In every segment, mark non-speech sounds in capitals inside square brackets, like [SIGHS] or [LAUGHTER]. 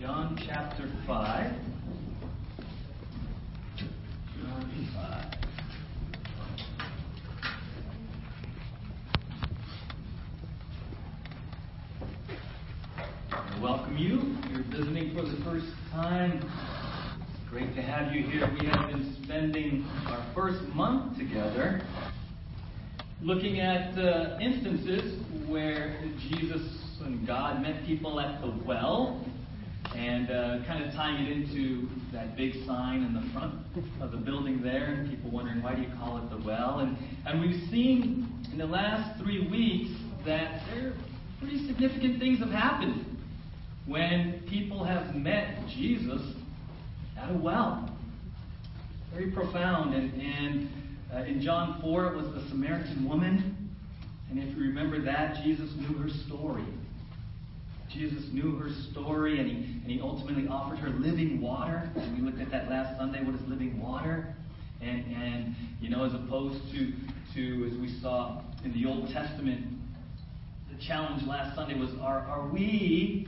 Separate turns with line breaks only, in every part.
John chapter 5. John 5. I welcome you. If you're visiting for the first time, it's great to have you here. We have been spending our first month together looking at uh, instances where Jesus and God met people at the well and uh, kind of tying it into that big sign in the front of the building there, and people wondering why do you call it the well? And and we've seen in the last three weeks that there pretty significant things have happened when people have met Jesus at a well. Very profound, and and uh, in John 4 it was the Samaritan woman, and if you remember that, Jesus knew her story. Jesus knew her story and he, and he ultimately offered her living water. And we looked at that last Sunday. What is living water? And, and you know, as opposed to, to, as we saw in the Old Testament, the challenge last Sunday was are, are we,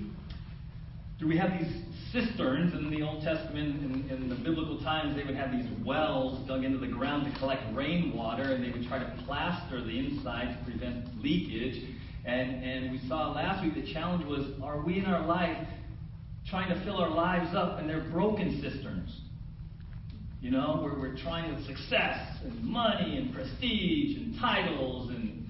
do we have these cisterns in the Old Testament, in, in the biblical times, they would have these wells dug into the ground to collect rainwater, and they would try to plaster the inside to prevent leakage. And, and we saw last week the challenge was are we in our life trying to fill our lives up and they're broken cisterns? You know, where we're trying with success and money and prestige and titles and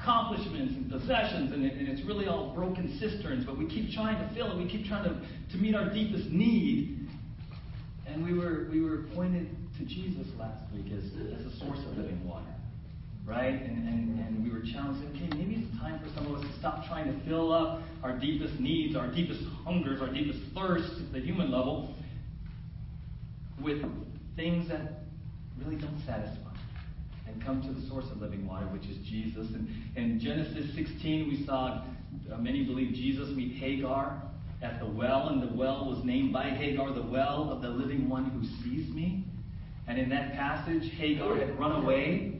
accomplishments and possessions, and, it, and it's really all broken cisterns, but we keep trying to fill it. We keep trying to, to meet our deepest need. And we were, we were pointed to Jesus last week as, as a source of living water right? And, and, and we were challenged, okay, maybe it's time for some of us to stop trying to fill up our deepest needs, our deepest hungers, our deepest thirsts at the human level with things that really don't satisfy. And come to the source of living water, which is Jesus. And in Genesis 16, we saw uh, many believe Jesus meet Hagar at the well, and the well was named by Hagar the well of the living one who sees me. And in that passage, Hagar had run away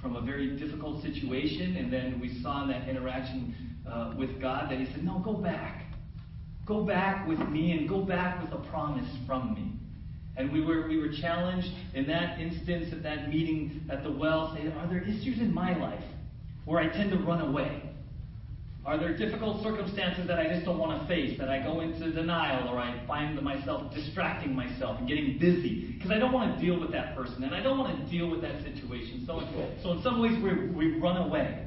from a very difficult situation, and then we saw in that interaction uh, with God that He said, No, go back. Go back with me and go back with a promise from me. And we were, we were challenged in that instance at that meeting at the well, saying, Are there issues in my life where I tend to run away? Are there difficult circumstances that I just don't want to face, that I go into denial or I find myself distracting myself and getting busy? Because I don't want to deal with that person and I don't want to deal with that situation. So, so in some ways, we we run away,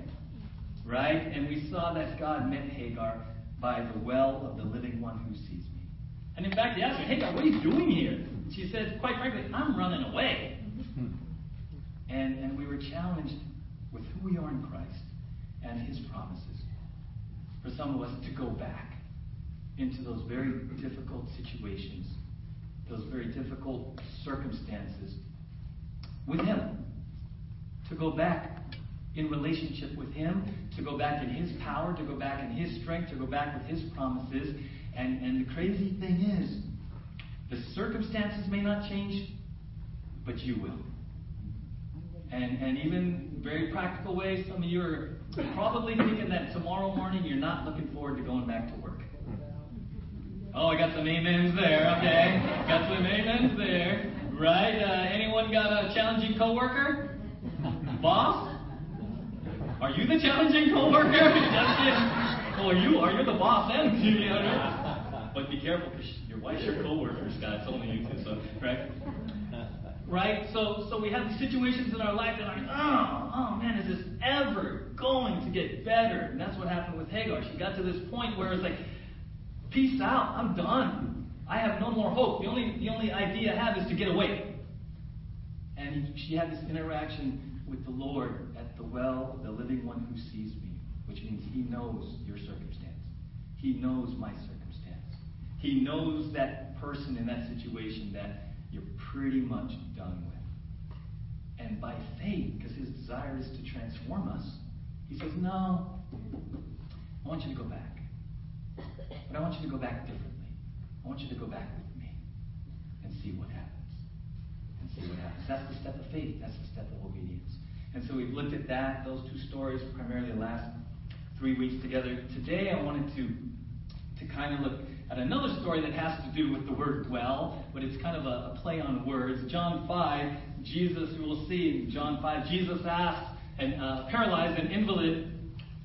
right? And we saw that God met Hagar by the well of the living one who sees me. And in fact, he asked her, Hagar, what are you doing here? She said, quite frankly, I'm running away. Mm-hmm. and, and we were challenged with who we are in Christ and his promises for some of us to go back into those very difficult situations, those very difficult circumstances with Him. To go back in relationship with Him, to go back in His power, to go back in His strength, to go back with His promises. And, and the crazy thing is, the circumstances may not change, but you will. And, and even very practical ways, some of you are probably thinking that tomorrow morning you're not looking forward to going back to work. Oh, I got some amens there, okay. Got some amens there, right? Uh, anyone got a challenging coworker? Boss? Are you the challenging coworker? Just kidding. Oh, you are. You're the boss then. [LAUGHS] You know? But be careful because your wife's your coworker, Scott. It's only you two, so, right? Right? So, so we have these situations in our life that are like, oh, oh man, is this ever going to get better? And that's what happened with Hagar. She got to this point where it's like, peace out, I'm done. I have no more hope. The only, the only idea I have is to get away. And she had this interaction with the Lord at the well the living one who sees me, which means he knows your circumstance. He knows my circumstance. He knows that person in that situation that you're pretty much done with. And by faith, because his desire is to transform us, he says, No, I want you to go back. But I want you to go back differently. I want you to go back with me and see what happens. And see what happens. That's the step of faith. That's the step of obedience. And so we've looked at that, those two stories, primarily the last three weeks together. Today I wanted to, to kind of look at another story that has to do with the word well, but it's kind of a, a play on words. John 5, Jesus, you will see in John 5, Jesus asked a uh, paralyzed and invalid,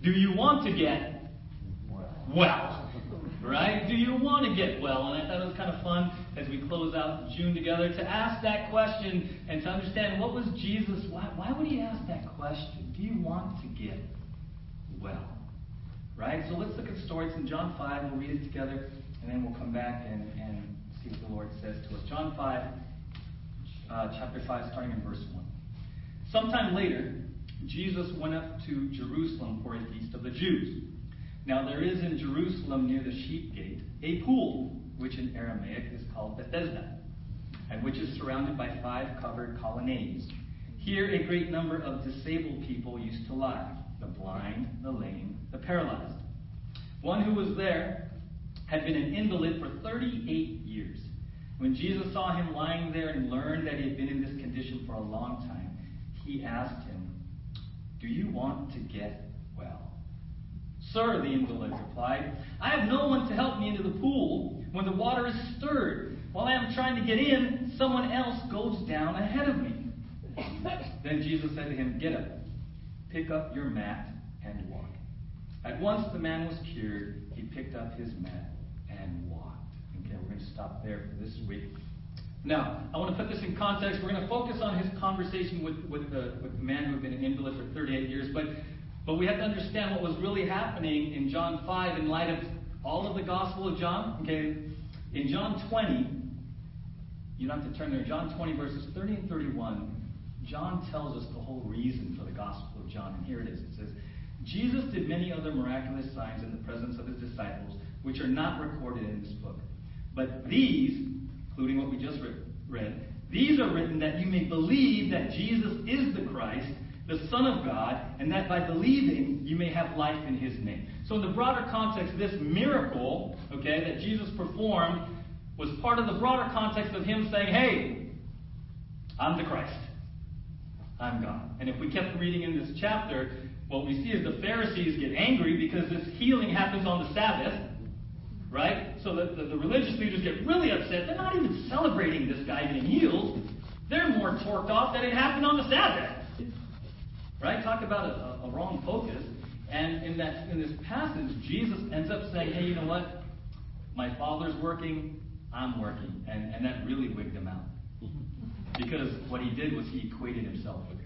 Do you want to get well? Right? Do you want to get well? And I thought it was kind of fun as we close out June together to ask that question and to understand what was Jesus, why, why would he ask that question? Do you want to get well? Right? So let's look at stories in John 5. We'll read it together, and then we'll come back and, and see what the Lord says to us. John 5, uh, chapter 5, starting in verse 1. Sometime later, Jesus went up to Jerusalem for a feast of the Jews. Now there is in Jerusalem near the sheep gate a pool, which in Aramaic is called Bethesda, and which is surrounded by five covered colonnades. Here a great number of disabled people used to lie the blind, the lame, the paralyzed. One who was there had been an invalid for 38 years. When Jesus saw him lying there and learned that he had been in this condition for a long time, he asked him, Do you want to get well? Sir, the invalid replied, I have no one to help me into the pool when the water is stirred. While I am trying to get in, someone else goes down ahead of me. [LAUGHS] then Jesus said to him, Get up, pick up your mat, and walk. At once the man was cured. He picked up his mat and walked. Okay, we're going to stop there for this week. Now, I want to put this in context. We're going to focus on his conversation with, with, the, with the man who had been an invalid for 38 years, but but we have to understand what was really happening in John 5 in light of all of the Gospel of John. Okay, in John 20, you don't have to turn there. John 20, verses 30 and 31, John tells us the whole reason for the Gospel of John. And here it is. It says, Jesus did many other miraculous signs in the presence of his disciples, which are not recorded in this book. But these, including what we just read, these are written that you may believe that Jesus is the Christ the Son of God, and that by believing you may have life in his name. So, in the broader context, this miracle, okay, that Jesus performed was part of the broader context of him saying, Hey, I'm the Christ. I'm God. And if we kept reading in this chapter, what we see is the Pharisees get angry because this healing happens on the Sabbath, right? So the, the, the religious leaders get really upset. They're not even celebrating this guy getting healed. They're more torqued off that it happened on the Sabbath. Right? Talk about a, a, wrong focus. And in that in this passage, Jesus ends up saying, Hey, you know what? My father's working, I'm working. And, and that really wigged him out. Because what he did was he equated himself with.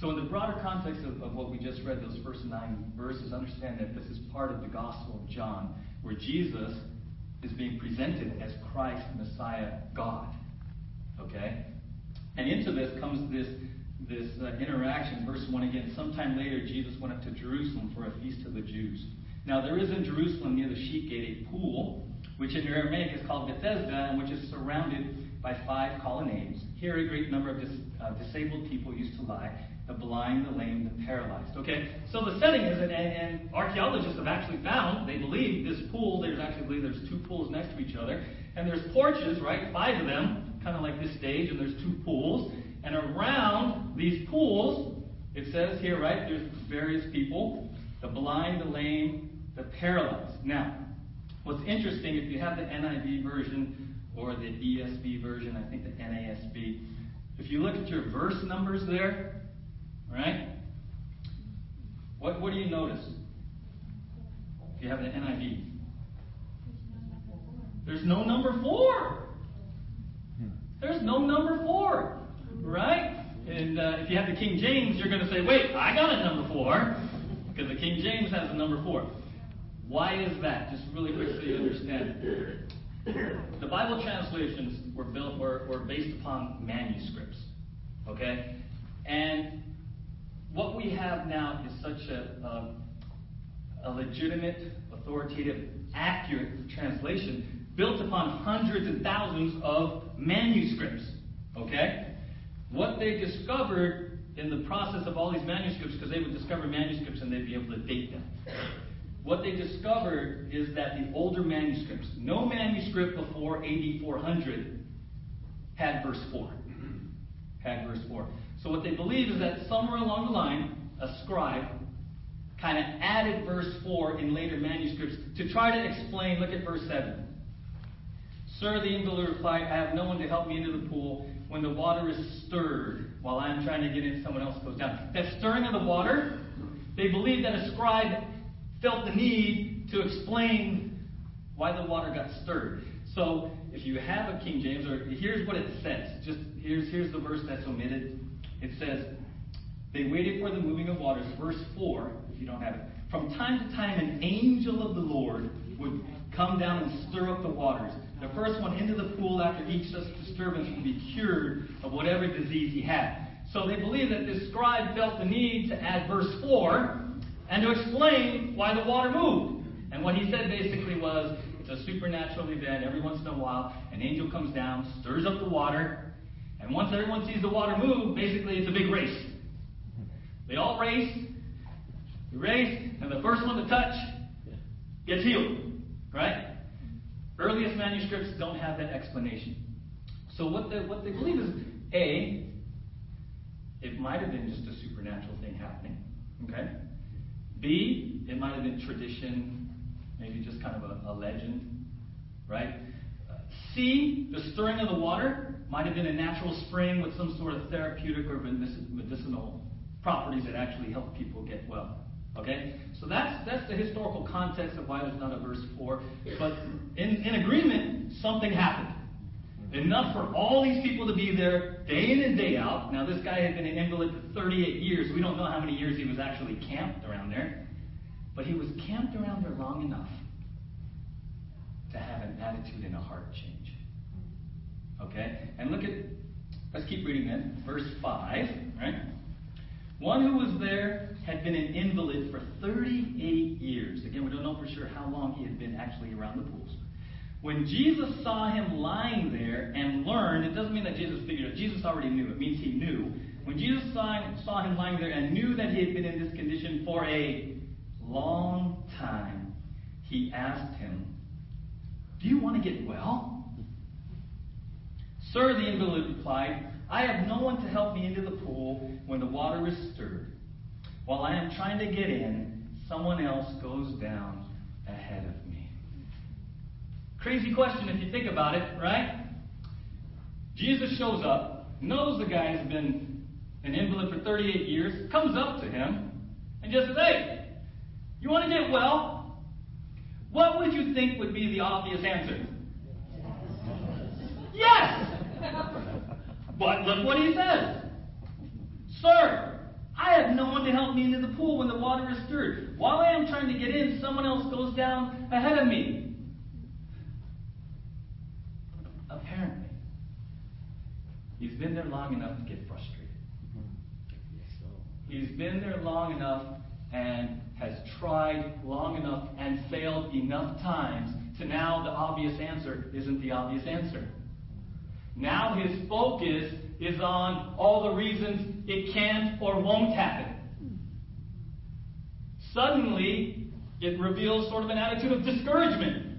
So, in the broader context of, of what we just read, those first nine verses, understand that this is part of the Gospel of John, where Jesus is being presented as Christ, Messiah, God. Okay? And into this comes this this uh, interaction. Verse 1 again. Sometime later, Jesus went up to Jerusalem for a feast of the Jews. Now, there is in Jerusalem near the sheep gate a pool, which in Aramaic is called Bethesda, and which is surrounded by five colonnades. Here, a great number of dis- uh, disabled people used to lie the blind, the lame, the paralyzed. Okay? So the setting is, and, and archaeologists have actually found, they believe, this pool, there's actually believe there's two pools next to each other, and there's porches, right? Five of them, kind of like this stage, and there's two pools. And around these pools, it says here, right, there's various people the blind, the lame, the paralyzed. Now, what's interesting, if you have the NIV version or the ESV version, I think the NASB, if you look at your verse numbers there, right, what, what do you notice? If you have the NIV, there's no number four. There's no number four. Right? And uh, if you have the King James, you're going to say, wait, I got a number four, because the King James has a number four. Why is that? Just really quick so you understand. The Bible translations were built were, were based upon manuscripts. Okay? And what we have now is such a, a, a legitimate, authoritative, accurate translation built upon hundreds and thousands of manuscripts. Okay? What they discovered in the process of all these manuscripts, because they would discover manuscripts and they'd be able to date them. What they discovered is that the older manuscripts, no manuscript before AD 400 had verse 4. Had verse 4. So what they believe is that somewhere along the line, a scribe kind of added verse 4 in later manuscripts to try to explain. Look at verse 7. Sir, the invalid replied, I have no one to help me into the pool when the water is stirred while I am trying to get in, someone else goes down. That stirring of the water, they believe that a scribe felt the need to explain why the water got stirred. So if you have a King James, or here's what it says. Just here's here's the verse that's omitted. It says, They waited for the moving of waters. Verse 4, if you don't have it. From time to time an angel of the Lord would come down and stir up the waters. The first one into the pool after each such disturbance would be cured of whatever disease he had. So they believe that this scribe felt the need to add verse 4 and to explain why the water moved. And what he said basically was it's a supernatural event. Every once in a while, an angel comes down, stirs up the water, and once everyone sees the water move, basically it's a big race. They all race, they race, and the first one to touch gets healed. Right? Earliest manuscripts don't have that explanation. So what they, what they believe is A, it might have been just a supernatural thing happening. Okay? B, it might have been tradition, maybe just kind of a, a legend. Right? C, the stirring of the water might have been a natural spring with some sort of therapeutic or medicinal properties that actually help people get well. Okay? So that's that's the historical context of why there's not a verse 4. But in, in agreement, something happened. Enough for all these people to be there day in and day out. Now, this guy had been an invalid for 38 years. We don't know how many years he was actually camped around there. But he was camped around there long enough to have an attitude and a heart change. Okay? And look at, let's keep reading then. Verse 5, right? One who was there had been an invalid for 38 years. Again, we don't know for sure how long he had been actually around the pools. When Jesus saw him lying there and learned, it doesn't mean that Jesus figured it. Jesus already knew. It means he knew. When Jesus saw saw him lying there and knew that he had been in this condition for a long time, he asked him, Do you want to get well? Sir, the invalid replied, I have no one to help me into the pool when the water is stirred. While I am trying to get in, someone else goes down ahead of me. Crazy question if you think about it, right? Jesus shows up, knows the guy has been an invalid for 38 years, comes up to him, and just says, Hey, you want to get well? What would you think would be the obvious answer? Yes! But look what he says. Sir, I have no one to help me into the pool when the water is stirred. While I am trying to get in, someone else goes down ahead of me. Apparently, he's been there long enough to get frustrated. He's been there long enough and has tried long enough and failed enough times to now the obvious answer isn't the obvious answer. Now his focus is on all the reasons it can't or won't happen. Suddenly, it reveals sort of an attitude of discouragement.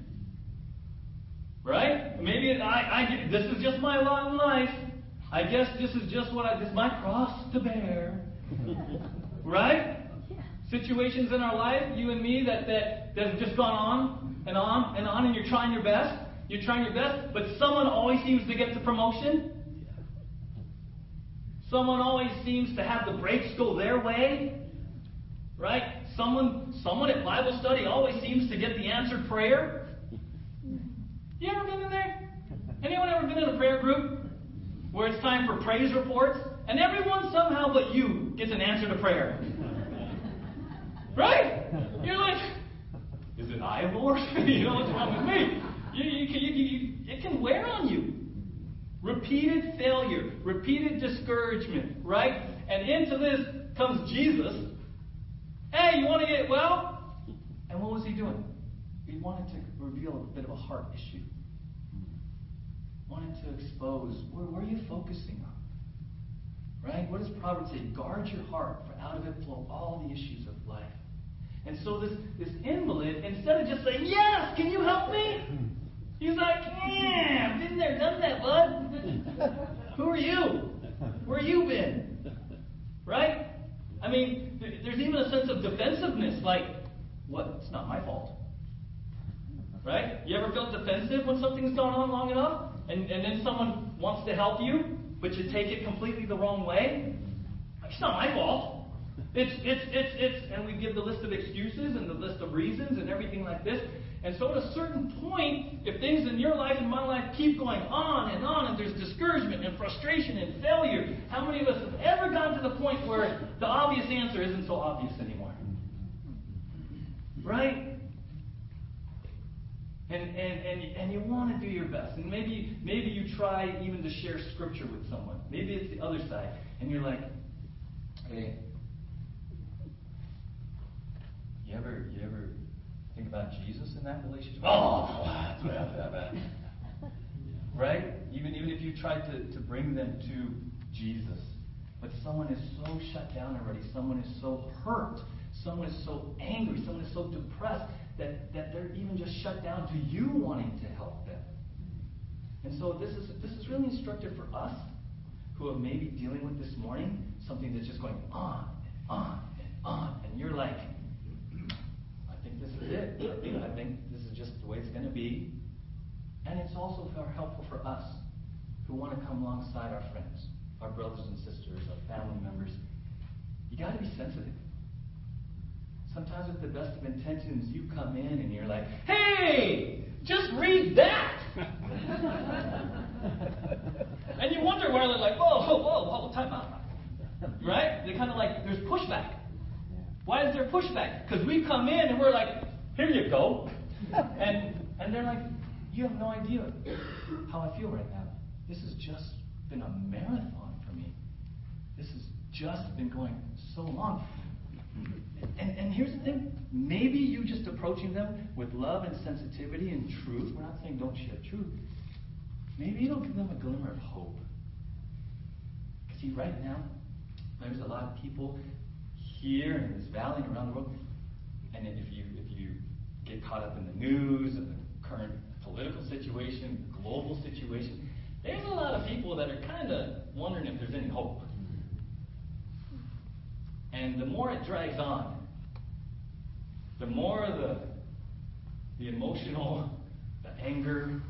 Right? Maybe I, I this is just my lot in life. I guess this is just what I, this is my cross to bear. [LAUGHS] right? Situations in our life, you and me, that, that, that have just gone on and on and on, and you're trying your best. You're trying your best, but someone always seems to get the promotion. Someone always seems to have the breaks go their way. Right? Someone someone at Bible study always seems to get the answered prayer. You ever been in there? Anyone ever been in a prayer group where it's time for praise reports? And everyone somehow but you gets an answer to prayer. Right? You're like, is it I, Lord? [LAUGHS] you know what's wrong with me? You, you, you, it can wear on you. Repeated failure, repeated discouragement, right? And into this comes Jesus. Hey, you want to get well? And what was he doing? He wanted to reveal a bit of a heart issue. Wanted to expose where, where are you focusing on? Right? What does Proverbs say? Guard your heart, for out of it flow all the issues of life. And so this, this invalid, instead of just saying, Yes, can you help me? He's like, Yeah, been there, done that, bud. [LAUGHS] Who are you? Where you been? Right? I mean, there's even a sense of defensiveness, like, what? It's not my fault. Right? You ever felt defensive when something's gone on long enough? And, and then someone wants to help you, but you take it completely the wrong way? It's not my fault. It's, it's, it's, it's, and we give the list of excuses and the list of reasons and everything like this. And so at a certain point, if things in your life and my life keep going on and on, and there's discouragement and frustration and failure, how many of us have ever gotten to the point where the obvious answer isn't so obvious anymore? Right? And, and, and, and you want to do your best. And maybe, maybe you try even to share scripture with someone. Maybe it's the other side. And you're like, hey, you ever, you ever think about Jesus in that relationship? Oh, right? Even, even if you try to, to bring them to Jesus. But someone is so shut down already. Someone is so hurt. Someone is so angry. Someone is so depressed that, that they're even just shut down to you wanting to help them. And so this is this is really instructive for us who are maybe dealing with this morning something that's just going on and on and on, and you're like, I think this is it. I think, I think this is just the way it's going to be. And it's also helpful for us who want to come alongside our friends, our brothers and sisters, our family members. You got to be sensitive. Sometimes with the best of intentions, you come in and you're like, hey, just read that. [LAUGHS] and you wonder why they're like, whoa, whoa, whoa, whoa, time out. Right? They kind of like, there's pushback. Why is there pushback? Because we come in and we're like, here you go. [LAUGHS] And, and they're like, you have no idea how I feel right now. This has just been a marathon for me. This has just been going so long. And, and here's the thing maybe you just approaching them with love and sensitivity and truth. We're not saying don't share truth. Maybe it'll give them a glimmer of hope. See, right now, there's a lot of people here in this valley and around the world. And if you if you get caught up in the news and the current political situation, global situation, there's a lot of people that are kind of wondering if there's any hope. And the more it drags on, the more the, the emotional, the anger,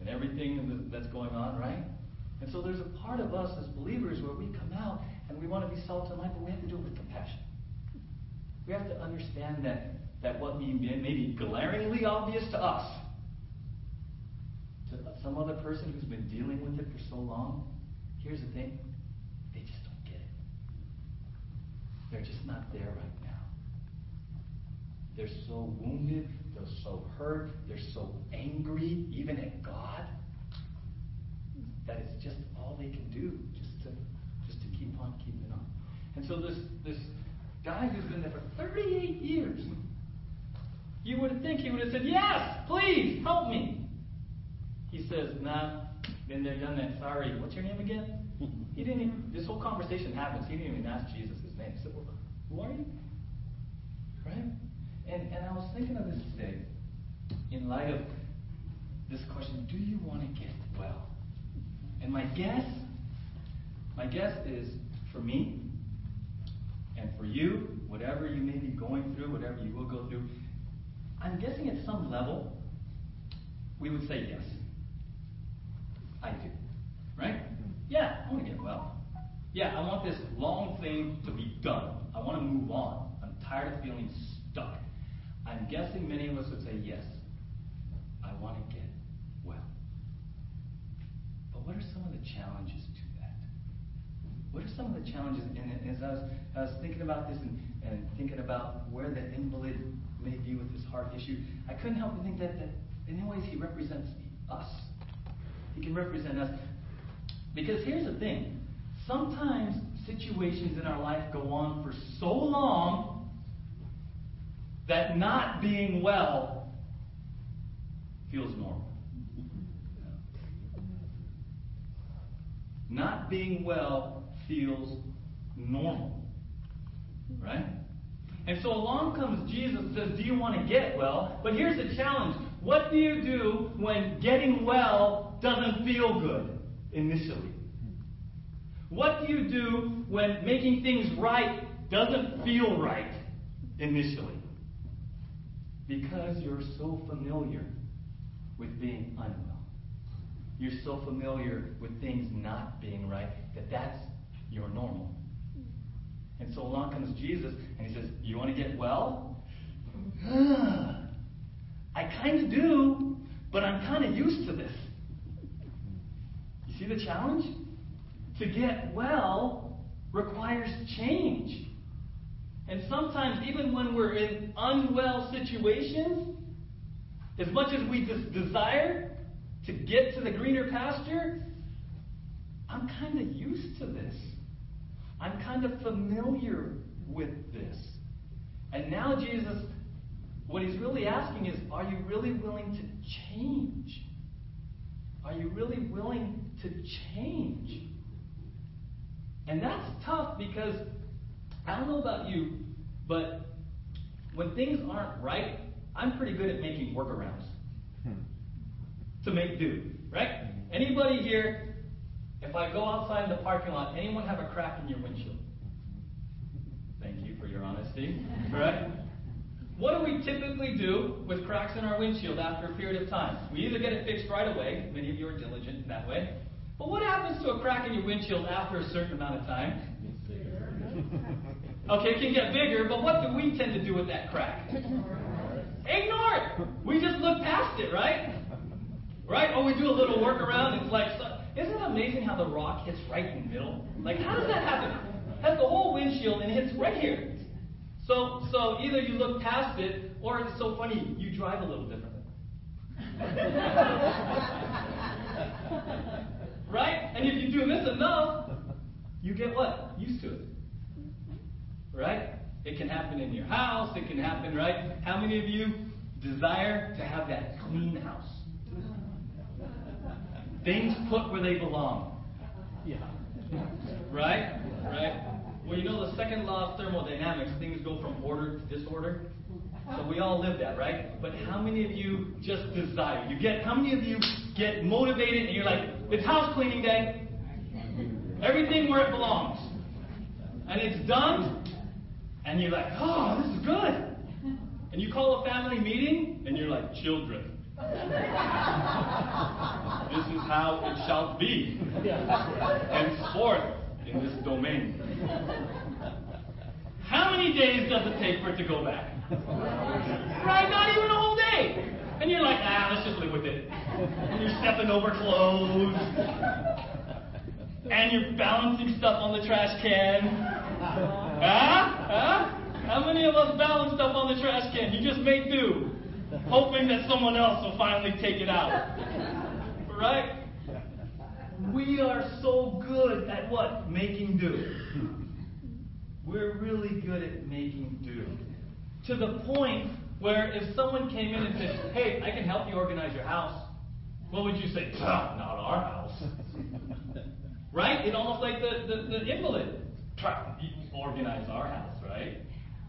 and everything that's going on, right? And so there's a part of us as believers where we come out and we want to be salt and light, but we have to do it with compassion. We have to understand that, that what may be glaringly obvious to us, some other person who's been dealing with it for so long, here's the thing they just don't get it. They're just not there right now. They're so wounded, they're so hurt, they're so angry, even at God, that it's just all they can do, just to just to keep on keeping on. And so this this guy who's been there for 38 years, you would think he would have said, Yes, please, help me. He says, Nah, been there, done that, sorry. What's your name again? [LAUGHS] He didn't even, this whole conversation happens. He didn't even ask Jesus his name. He said, well, who are you? Right? And, and I was thinking of this today in light of this question do you want to get well? And my guess, my guess is for me and for you, whatever you may be going through, whatever you will go through, I'm guessing at some level, we would say yes. I do. Right? Yeah, I want to get well. Yeah, I want this long thing to be done. I want to move on. I'm tired of feeling stuck. I'm guessing many of us would say, yes, I want to get well. But what are some of the challenges to that? What are some of the challenges? And as I was, I was thinking about this and, and thinking about where the invalid may be with this heart issue, I couldn't help but think that, that in ways he represents us. He can represent us. Because here's the thing sometimes situations in our life go on for so long that not being well feels normal. Not being well feels normal. Right? And so along comes Jesus and says, Do you want to get well? But here's the challenge. What do you do when getting well doesn't feel good? initially? What do you do when making things right doesn't feel right initially because you're so familiar with being unwell. You're so familiar with things not being right that that's your normal. And so along comes Jesus and he says, You want to get well? [SIGHS] I kind of do, but I'm kind of used to this. See the challenge? To get well requires change. And sometimes, even when we're in unwell situations, as much as we just desire to get to the greener pasture, I'm kind of used to this. I'm kind of familiar with this. And now Jesus, what he's really asking is, are you really willing to change? Are you really willing to change? And that's tough because I don't know about you, but when things aren't right, I'm pretty good at making workarounds hmm. to make do, right? Hmm. Anybody here, if I go outside in the parking lot, anyone have a crack in your windshield? Thank you for your honesty, right? What do we typically do with cracks in our windshield after a period of time? We either get it fixed right away, many of you are diligent in that way, but what happens to a crack in your windshield after a certain amount of time? Okay, it can get bigger, but what do we tend to do with that crack? Ignore it. We just look past it, right? Right? Or we do a little workaround. It's like, isn't it amazing how the rock hits right in the middle? Like, how does that happen? Has the whole windshield and it hits right here. So, so either you look past it, or it's so funny, you drive a little differently. [LAUGHS] [LAUGHS] right? And if you do this enough, you get what? Used to it. Right? It can happen in your house. It can happen, right? How many of you desire to have that clean house? Things put where they belong.
Yeah.
Right? Right? Well, you know the second law of thermodynamics, things go from order to disorder. So we all live that, right? But how many of you just desire? You get how many of you get motivated and you're like, it's house cleaning day. Everything where it belongs. And it's done, and you're like, oh, this is good. And you call a family meeting, and you're like, children. [LAUGHS] this is how it shall be. [LAUGHS] Henceforth in this domain. How many days does it take for it to go back? [LAUGHS] Right? Not even a whole day. And you're like, ah, let's just live with it. And you're stepping over clothes. And you're balancing stuff on the trash can. Huh? Huh? How many of us balance stuff on the trash can? You just make do, hoping that someone else will finally take it out. Right? We are so good at what? Making do. We're really good at making do. To the point where if someone came in and said, hey, I can help you organize your house, what would you say? Not our house. [LAUGHS] right? It's almost like the, the, the invalid. Organize our house, right?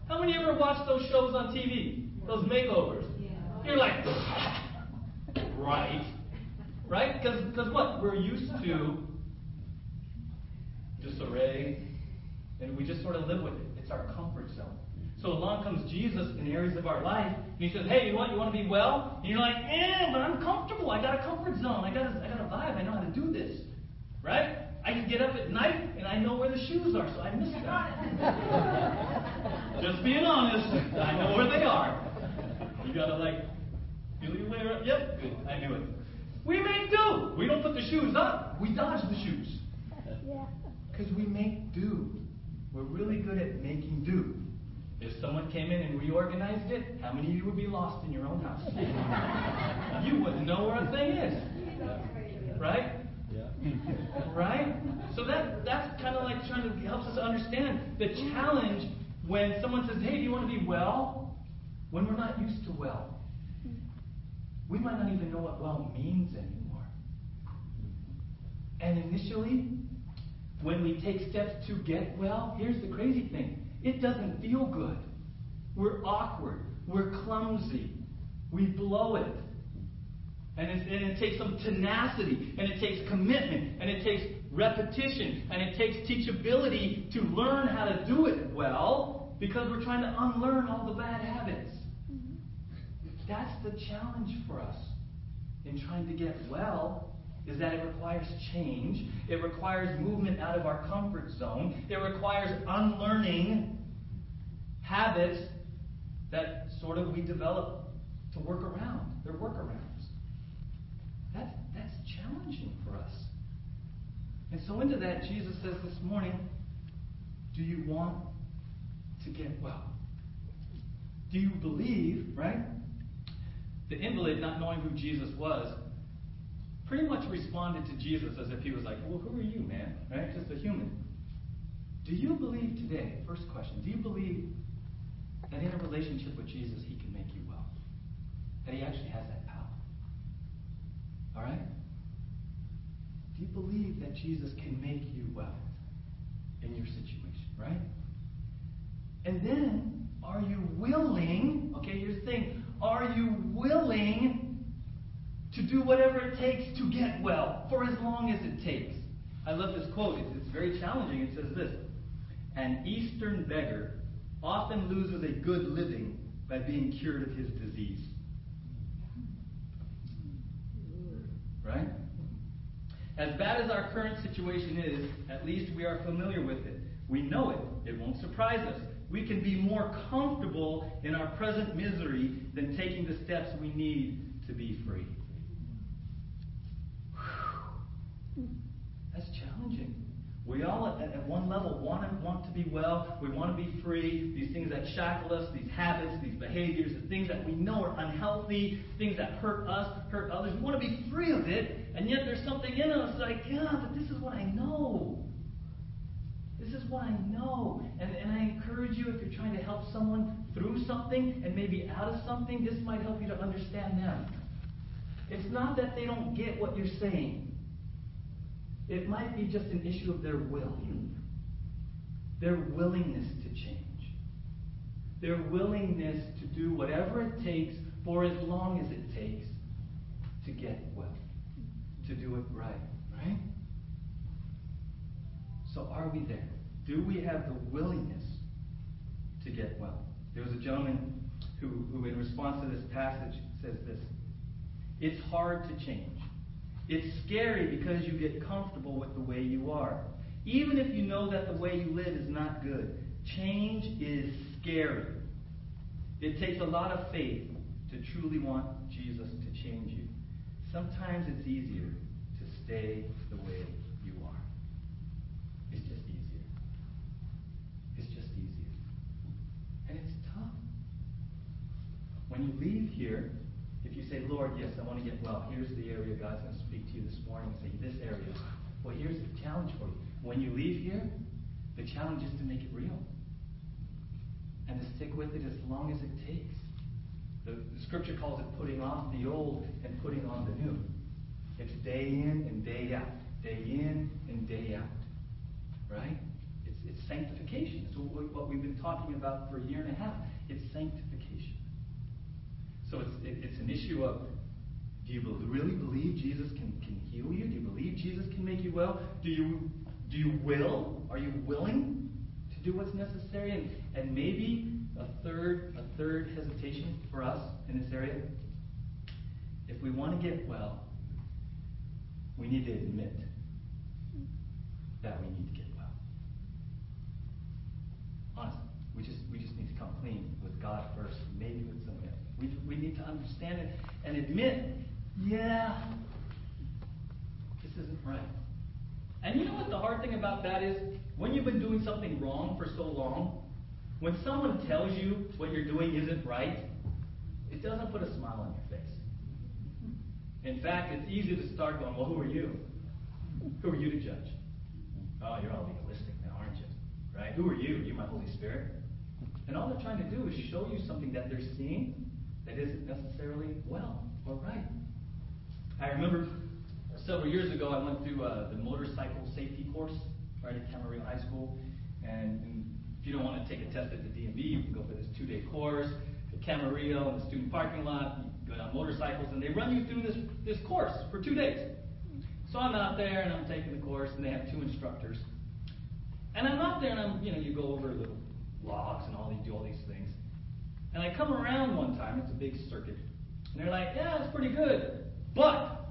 How many ever watch those shows on TV? Those makeovers? You're like, [LAUGHS] right. Right? Because what? We're used to disarray, and we just sort of live with it. It's our comfort zone. So along comes Jesus in areas of our life, and he says, Hey, you want you want to be well? And you're like, Eh, but I'm comfortable. I got a comfort zone. I got a, I got a vibe. I know how to do this. Right? I can get up at night and I know where the shoes are, so I miss them. [LAUGHS] Just being honest, I know where they are. You gotta like feel your way around. Yep, good. I knew it. We make do. We don't put the shoes up. We dodge the shoes. Because we make do. We're really good at making do. If someone came in and reorganized it, how many of you would be lost in your own house? [LAUGHS] you wouldn't know where a thing is. Right? Yeah. Right? So that that's kind of like trying to helps us understand the challenge when someone says, "Hey, do you want to be well?" When we're not used to well, we might not even know what well means anymore. And initially, when we take steps to get well, here's the crazy thing: it doesn't feel good. We're awkward. We're clumsy. We blow it. And, and, it takes some tenacity, and it takes commitment, and it takes repetition, and it takes teachability to learn how to do it well because we're trying to unlearn all the bad habits. Mm-hmm. That's the challenge for us in trying to get well is that it requires change. It requires movement out of our comfort zone. It requires unlearning habits that sort of we develop to work around. They're workarounds. That's, that's challenging for us. And so, into that, Jesus says this morning Do you want to get well? Do you believe, right? The invalid, not knowing who Jesus was, pretty much responded to Jesus as if he was like, Well, who are you, man? Right? Just a human. Do you believe today, first question, do you believe that in a relationship with Jesus, he can make you well? That he actually has that power? All right? Do you believe that Jesus can make you well in your situation, right? And then, are you willing? Okay, here's the thing. Are you willing to do whatever it takes to get well for as long as it takes? I love this quote. It's, it's very challenging. It says this An Eastern beggar often loses a good living by being cured of his disease. Right? As bad as our current situation is, at least we are familiar with it. We know it. It won't surprise us. We can be more comfortable in our present misery than taking the steps we need to be free. That's challenging. We all, at, at one level, want to, want to be well. We want to be free. These things that shackle us, these habits, these behaviors, the things that we know are unhealthy, things that hurt us, hurt others. We want to be free of it, and yet there's something in us like, yeah, but this is what I know. This is what I know. And, and I encourage you, if you're trying to help someone through something and maybe out of something, this might help you to understand them. It's not that they don't get what you're saying. It might be just an issue of their will, their willingness to change, their willingness to do whatever it takes for as long as it takes to get well, to do it right, right? So are we there? Do we have the willingness to get well? There was a gentleman who, who in response to this passage, says this It's hard to change. It's scary because you get comfortable with the way you are. Even if you know that the way you live is not good, change is scary. It takes a lot of faith to truly want Jesus to change you. Sometimes it's easier to stay the way you are. It's just easier. It's just easier. And it's tough. When you leave here, if you say, Lord, yes, I want to get well, here's the area God's going to speak to you this morning and say, this area. Well, here's the challenge for you. When you leave here, the challenge is to make it real and to stick with it as long as it takes. The, the scripture calls it putting off the old and putting on the new. It's day in and day out, day in and day out. Right? It's, it's sanctification. It's what we've been talking about for a year and a half. It's sanctification. So it's, it, it's an issue of do you really believe Jesus can, can heal you? Do you believe Jesus can make you well? Do you, do you will? Are you willing to do what's necessary? And, and maybe a third, a third hesitation for us in this area. If we want to get well, we need to admit that we need to get well. Honestly, we just we just need to come clean with God first, maybe with else. We, we need to understand it and admit, yeah, this isn't right. And you know what the hard thing about that is? When you've been doing something wrong for so long, when someone tells you what you're doing isn't right, it doesn't put a smile on your face. In fact, it's easy to start going, well, who are you? Who are you to judge? Oh, you're all legalistic now, aren't you? Right? Who are you? You're my Holy Spirit. And all they're trying to do is show you something that they're seeing that isn't necessarily well or right. I remember several years ago, I went through uh, the motorcycle safety course right at Camarillo High School. And, and, if you don't want to take a test at the DMV, you can go for this two-day course at Camarillo in the student parking lot. You go down motorcycles, and they run you through this, this course for two days. So I'm out there and I'm taking the course, and they have two instructors. And I'm out there and I'm, you know, you go over little logs and all these, do all these things. And I come around one time, it's a big circuit, and they're like, yeah, it's pretty good, but,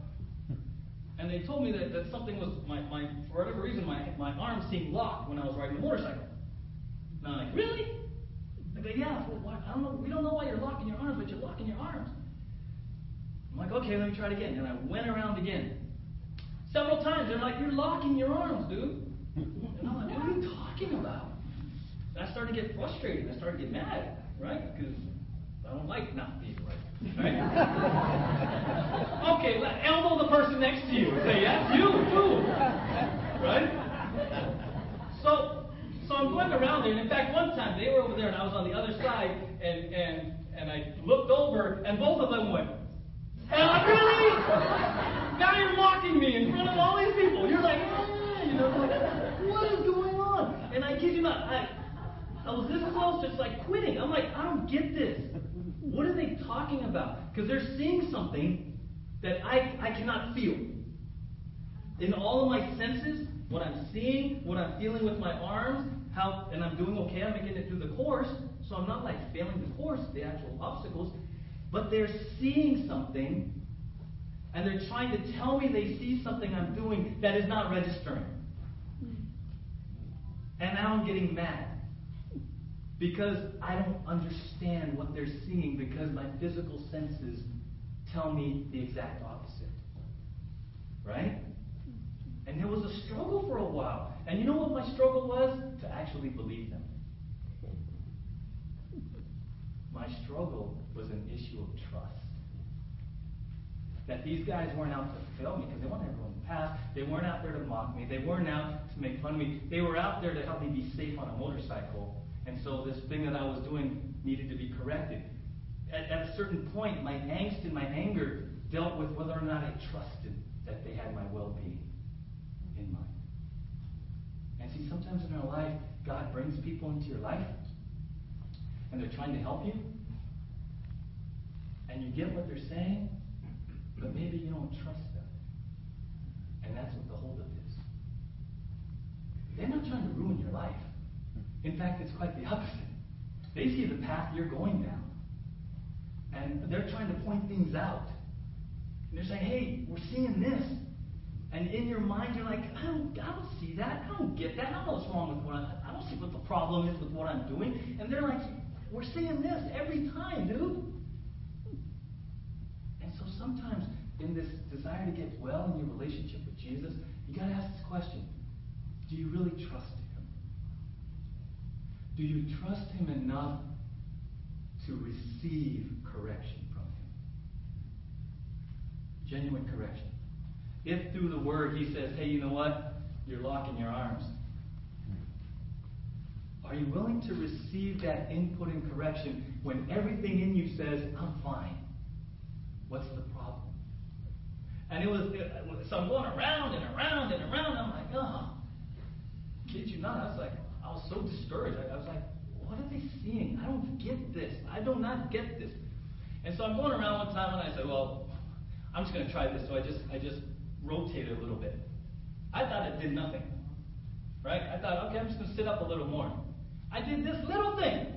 and they told me that, that something was, my, my, for whatever reason, my, my arm seemed locked when I was riding the motorcycle. And I'm like, really? They go, yeah, well, why, I don't know, we don't know why you're locking your arms, but you're locking your arms. I'm like, okay, let me try it again. And I went around again. Several times, they're like, you're locking your arms, dude. And I'm like, what are you talking about? And I started to get frustrated. I started to get mad, right? Because I don't like not being right. Right? [LAUGHS] okay, well, elbow the person next to you. Say, yes, you too. Right? So, so I'm going around there, and in fact, one time they were over there, and I was on the other side, and and and I looked over, and both of them went. And I'm really? Now you're mocking me in front of all these people. You're like, ah, you know, like, what is going on? And I kid you not, I, I was this close, just like quitting. I'm like, I don't get this. What are they talking about? Because they're seeing something that I, I cannot feel. In all of my senses, what I'm seeing, what I'm feeling with my arms, how, and I'm doing okay, I'm making it through the course, so I'm not like failing the course, the actual obstacles, but they're seeing something, and they're trying to tell me they see something I'm doing that is not registering. Hmm. And now I'm getting mad because I don't understand what they're seeing because my physical senses tell me the exact opposite. Right? And there was a struggle for a while. And you know what my struggle was? To actually believe them. My struggle was an issue of trust. That these guys weren't out to fail me because they wanted everyone to pass. They weren't out there to mock me. They weren't out to make fun of me. They were out there to help me be safe on a motorcycle. And so this thing that I was doing needed to be corrected. At, at a certain point, my angst and my anger dealt with whether or not I trusted that they had my well being in mind. And see, sometimes in our life, God brings people into your life and they're trying to help you. And you get what they're saying, but maybe you don't trust them. And that's what the holdup is. They're not trying to ruin your life. In fact, it's quite the opposite. They see the path you're going down. And they're trying to point things out. And they're saying, hey, we're seeing this. And in your mind, you're like, I don't, I don't see that. I don't get that. I don't know what's wrong with what I, I don't see what the problem is with what I'm doing. And they're like, we're seeing this every time, dude. And so sometimes in this desire to get well in your relationship with Jesus, you got to ask this question Do you really trust Him? Do you trust Him enough to receive correction from Him? Genuine correction. If through the Word He says, hey, you know what? You're locking your arms. Are you willing to receive that input and correction when everything in you says, I'm fine? What's the problem? And it was, it, so I'm going around and around and around. I'm like, oh, kid you not. I was like, I was so discouraged. I, I was like, what are they seeing? I don't get this. I do not get this. And so I'm going around one time and I said, well, I'm just going to try this. So I just, I just rotated a little bit. I thought it did nothing. Right? I thought, okay, I'm just going to sit up a little more. I did this little thing.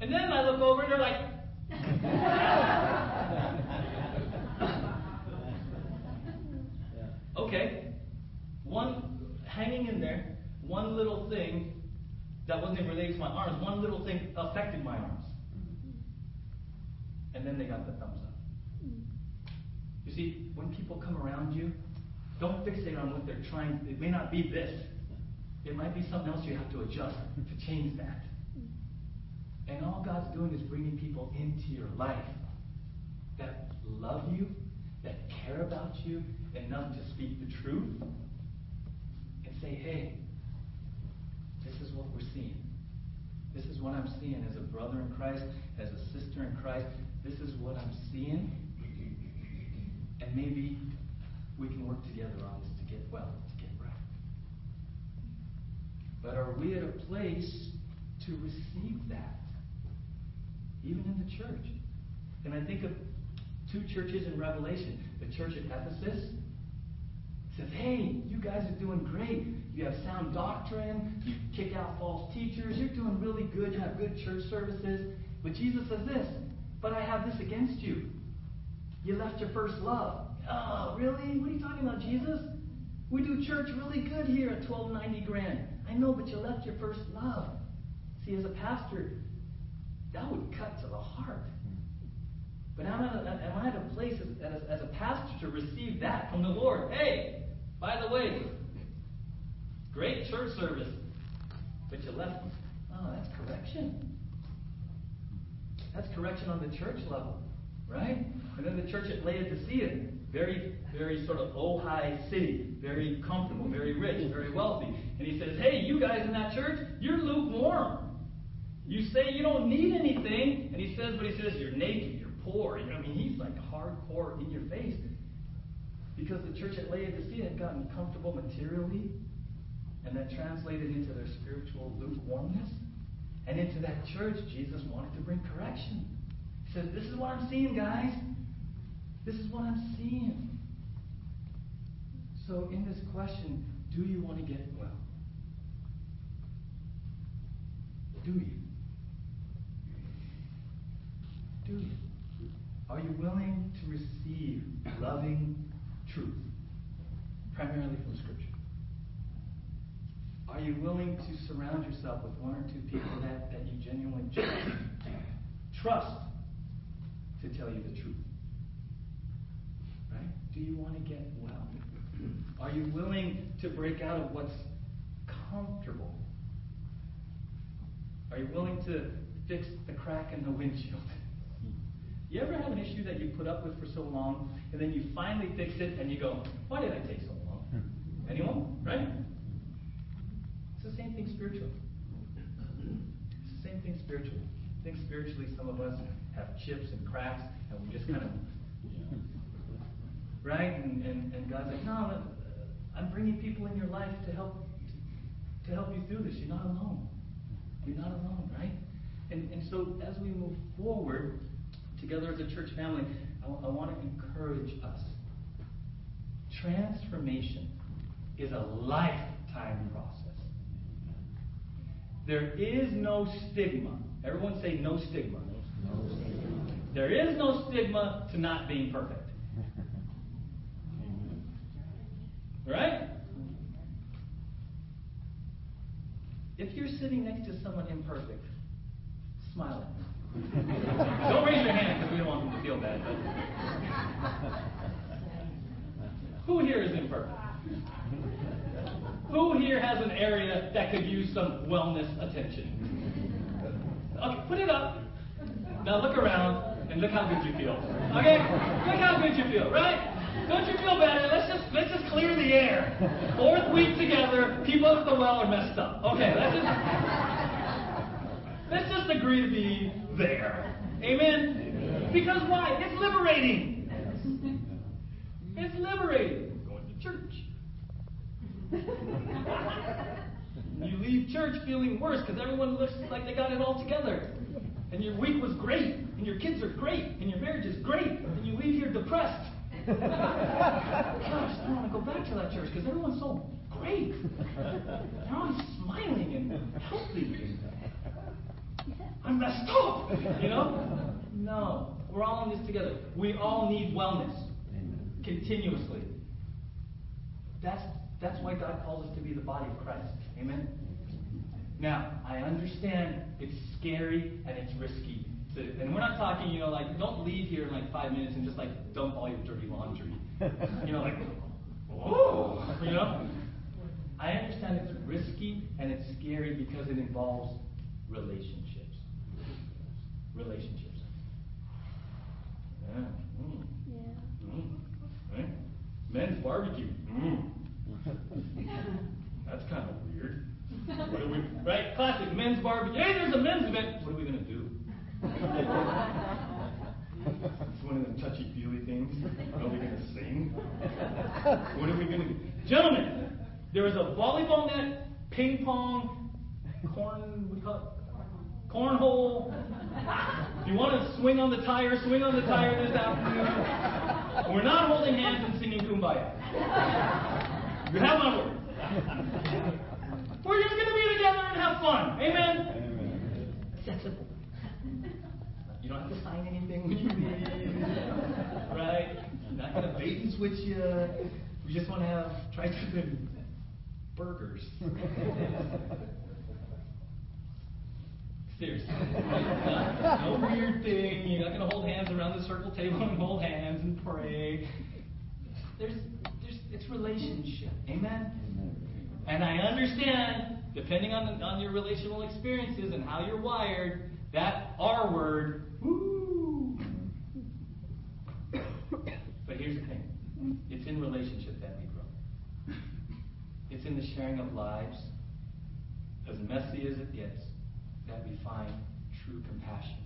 And then I look over and they're like, [LAUGHS] [LAUGHS] okay, one hanging in there, one little thing that wasn't related to my arms, one little thing affected my arms. And then they got the thumbs up. You see, when people come around you, don't fixate on what they're trying. It may not be this. It might be something else you have to adjust to change that. And all God's doing is bringing people into your life that love you, that care about you enough to speak the truth and say, hey, this is what we're seeing. This is what I'm seeing as a brother in Christ, as a sister in Christ. This is what I'm seeing. And maybe we can work together on this to get well, to get right. But are we at a place to receive that? Even in the church. And I think of two churches in Revelation the church at Ephesus, says, hey, you guys are doing great. You have sound doctrine. You kick out false teachers. You're doing really good. You have good church services. But Jesus says this, but I have this against you. You left your first love. Oh, really? What are you talking about, Jesus? We do church really good here at 1290 Grand. I know, but you left your first love. See, as a pastor, that would cut to the heart. But am I, am I at a place as, as, as a pastor to receive that from the Lord? Hey, by the way, great church service, but you left. Oh, that's correction. That's correction on the church level, right? And then the church at Laodicea, very, very sort of Ojai city, very comfortable, very rich, very wealthy. And he says, Hey, you guys in that church, you're lukewarm. You say you don't need anything, and he says, but he says you're naked, you're poor. I mean, he's like hardcore in your face. Because the church at Laodicea had gotten comfortable materially, and that translated into their spiritual lukewarmness. And into that church, Jesus wanted to bring correction. He says, This is what I'm seeing, guys. This is what I'm seeing. So, in this question, do you want to get well? Do you? Do you? Are you willing to receive loving truth, primarily from Scripture? Are you willing to surround yourself with one or two people that, that you genuinely trust, trust to tell you the truth? Right? Do you want to get well? Are you willing to break out of what's comfortable? Are you willing to fix the crack in the windshield? You ever have an issue that you put up with for so long, and then you finally fix it, and you go, "Why did I take so long?" Hmm. Anyone? Right? It's the same thing spiritually. It's the same thing spiritually. I think spiritually, some of us have chips and cracks, and we just kind of, right? And, and, and God's like, no, uh, I'm bringing people in your life to help to help you through this. You're not alone. You're not alone, right? And, and so as we move forward together as a church family, I, I want to encourage us. Transformation is a lifetime process. There is no stigma. Everyone say no stigma. No stigma. There is no stigma to not being perfect. Right? If you're sitting next to someone imperfect, smile at them. Don't raise your hand because we don't want them to feel bad. [LAUGHS] Who here is imperfect? Who here has an area that could use some wellness attention? Okay, put it up. Now look around and look how good you feel. Okay? Look how good you feel, right? Don't you feel better? Let's just let's just clear the air. Fourth week together, people at the well are messed up. Okay, let's just let's just agree to be there. Amen? Because why? It's liberating. It's liberating. Going to church. you leave church feeling worse because everyone looks like they got it all together. And your week was great, and your kids are great, and your marriage is great, and you leave here depressed. Gosh, I want to go back to that church because everyone's so great. They're always smiling and healthy. I'm messed up, you know? No, we're all in this together. We all need wellness continuously. That's that's why God calls us to be the body of Christ. Amen. Now, I understand it's scary and it's risky to, and we're not talking, you know, like don't leave here in like five minutes and just like dump all your dirty laundry. you know, like, oh, you know. I understand it's risky and it's scary because it involves relationships. Relationships. Yeah. Mm. Yeah. Mm. Right? Men's barbecue. Mm. [LAUGHS] That's kind of weird. [LAUGHS] What are we, right? Classic men's barbecue. Hey, there's a men's event. What are we going to do? [LAUGHS] it's one of them touchy feely things. Are we going to sing? What are we going to do? Gentlemen, there is a volleyball net, ping pong, corn, what do you call it? Cornhole. If you want to swing on the tire, swing on the tire this afternoon. We're not holding hands and singing kumbaya. You have my word. We're just going to be together and have fun. Amen? Acceptable. You don't have to sign anything when you leave. right? I'm not going to bait and switch you. We just want to have try something burgers. [LAUGHS] Seriously. [LAUGHS] No, weird thing. You're not going to hold hands around the circle table and hold hands and pray. There's, there's, it's relationship. Amen? And I understand, depending on, the, on your relational experiences and how you're wired, that R word, woo. But here's the thing it's in relationship that we grow, it's in the sharing of lives, as messy as it gets, that we find true compassion,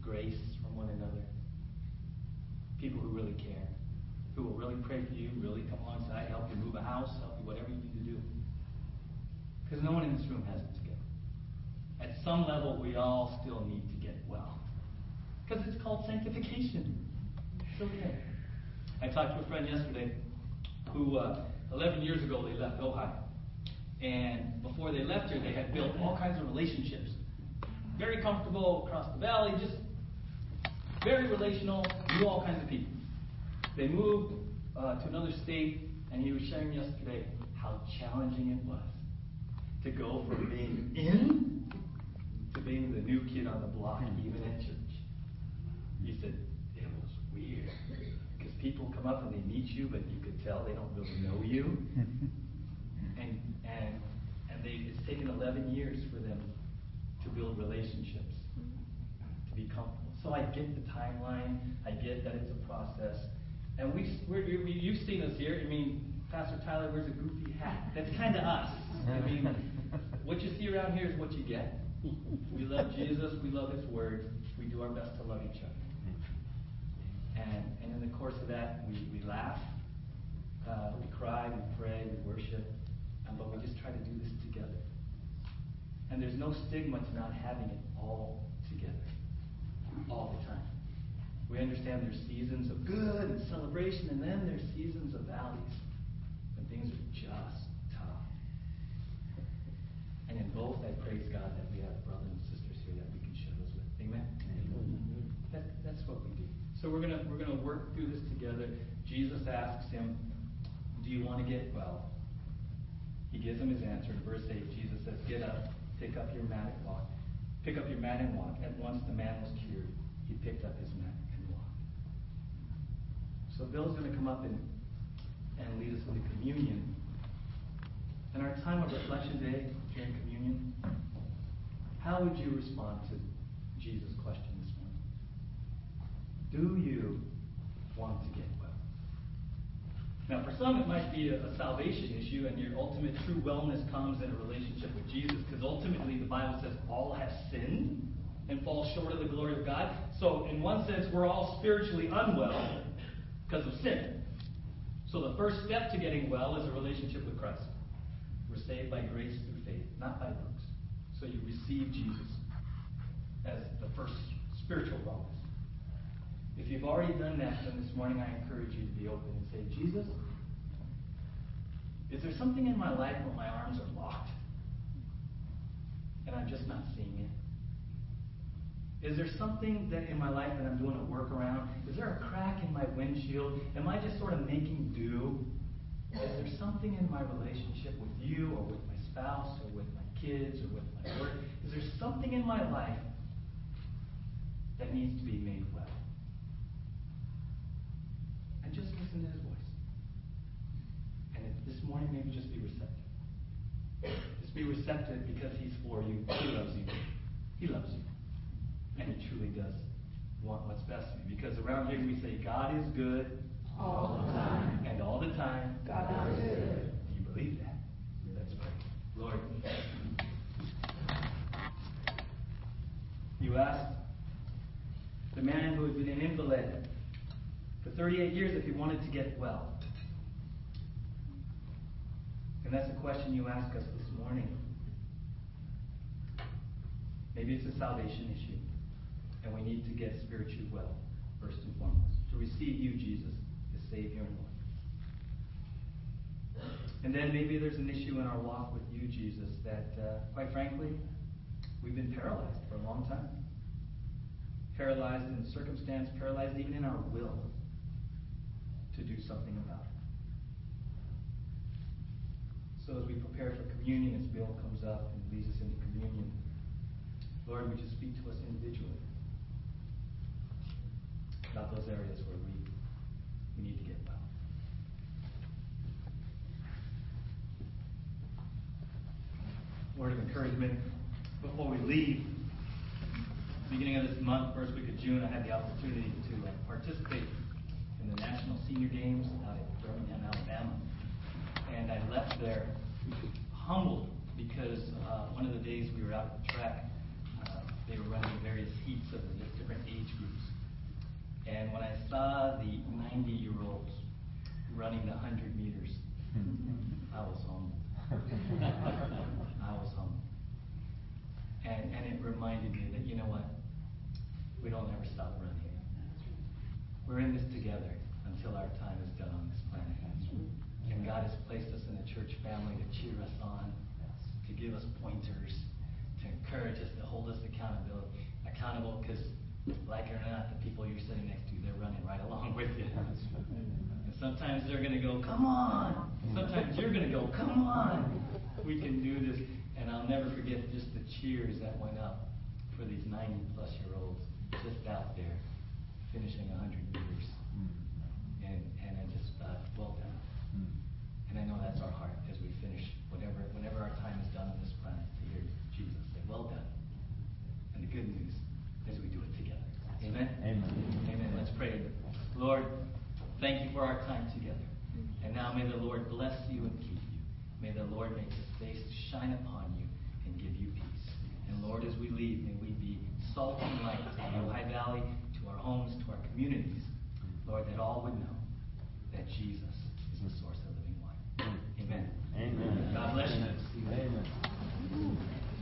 grace from one another, people who really care who will really pray for you, really come alongside, help you move a house, help you whatever you need to do. Because no one in this room has it together. At some level, we all still need to get well. Because it's called sanctification. It's okay. I talked to a friend yesterday who, uh, 11 years ago, they left Ojai. And before they left here, they had built all kinds of relationships. Very comfortable across the valley, just very relational, knew all kinds of people. They moved uh, to another state, and he was sharing yesterday how challenging it was to go from being in to being the new kid on the block, even at church. He said it was weird because people come up and they meet you, but you could tell they don't really know you, [LAUGHS] and and they it's taken 11 years for them to build relationships, to be comfortable. So I get the timeline. I get that it's a process. And we, we're, you've seen us here. I mean, Pastor Tyler wears a goofy hat. That's kind of us. I mean, [LAUGHS] what you see around here is what you get. We love Jesus. We love His Word. We do our best to love each other. And, and in the course of that, we, we laugh, uh, we cry, we pray, we worship, but we just try to do this together. And there's no stigma to not having it all together, all the time. We understand there's seasons of good and celebration, and then there's seasons of valleys when things are just tough. And in both, I praise God that we have brothers and sisters here that we can share those with. Amen. Amen. That, that's what we do. So we're gonna we're gonna work through this together. Jesus asks him, "Do you want to get well?" He gives him his answer. In verse eight, Jesus says, "Get up, pick up your mat and walk. Pick up your mat and walk." At once the man was cured. He picked up his mat. And walked. So Bill's going to come up and, and lead us into communion. In our time of reflection today, during communion, how would you respond to Jesus' question this morning? Do you want to get? Now, for some, it might be a, salvation issue, and your ultimate true wellness comes in a relationship with Jesus, because ultimately the Bible says all have sinned and fall short of the glory of God. So, in one sense, we're all spiritually unwell because of sin. So the first step to getting well is a relationship with Christ. We're saved by grace through faith, not by works. So you receive Jesus as the first spiritual wellness. If you've already done that, then this morning I encourage you to be open and say, Jesus, is there something in my life where my arms are locked and I'm just not seeing it? Is there something that in my life that I'm doing a workaround? Is there a crack in my windshield? Am I just sort of making do? Is there something in my relationship with you or with my spouse or with my kids or with my work? Is there something in my life that needs to be made well? And just listen to his voice. And this morning, maybe just be receptive. Just be receptive because he's for you. He loves you. He loves you. And He truly does want what's best for you. Because around here we say, God is good.
All the time.
And all the time.
God is good.
Do you believe that? Let's pray. Lord, you asked the man who had been an invalid for 38 years if he wanted to get well. And that's a question you ask us this morning. Maybe it's a salvation issue and we need to get spiritually well, first and foremost, to receive you, Jesus, as Savior and Lord. And then maybe there's an issue in our walk with you, Jesus, that, uh, quite frankly, we've been paralyzed for a long time. Paralyzed in circumstance, paralyzed even in our will to do something about it. So as we prepare for communion, as Bill comes up and leads us into communion, Lord, would you speak to us individually about those areas where we, we need to get well. Word of encouragement before we leave. Beginning of this month, first week of June, I had the opportunity to uh, participate in the National Senior Games out at Birmingham, Alabama. And I left there humbled because uh, one of the days we were out at the track, uh, they were running various heats of the different age groups. And when I saw the 90 year olds running the 100 meters, [LAUGHS] I was humbled. [LAUGHS] I was humbled. And, and it reminded me that, you know what? We don't ever stop running. We're in this together until our time is done on this planet. And God has placed us in a church family to cheer us on, to give us pointers, to encourage us, to hold us accountable, accountable because, like it or not, the people you're sitting next to, they're running right along with you. And sometimes they're going to go, come on. Sometimes you're going to go, come on. We can do this. And I'll never forget just the cheers that went up for these 90 plus year olds just out there finishing 100 meters. And, and I just thought, well done. And I know that's our heart as we finish whatever, whenever our time is done on this planet to hear Jesus say, well done. And the good news is we do it together. Amen?
Amen.
Amen. Let's pray. Lord, thank you for our time together. And now may the Lord bless you and keep you. May the Lord make his face shine upon you and give you peace. And Lord, as we leave, may we be salt and light to Ojai Valley, homes, to our communities. Lord, that all would know that Jesus is the source of living water. Mm. Amen. Amen. God bless you. Amen.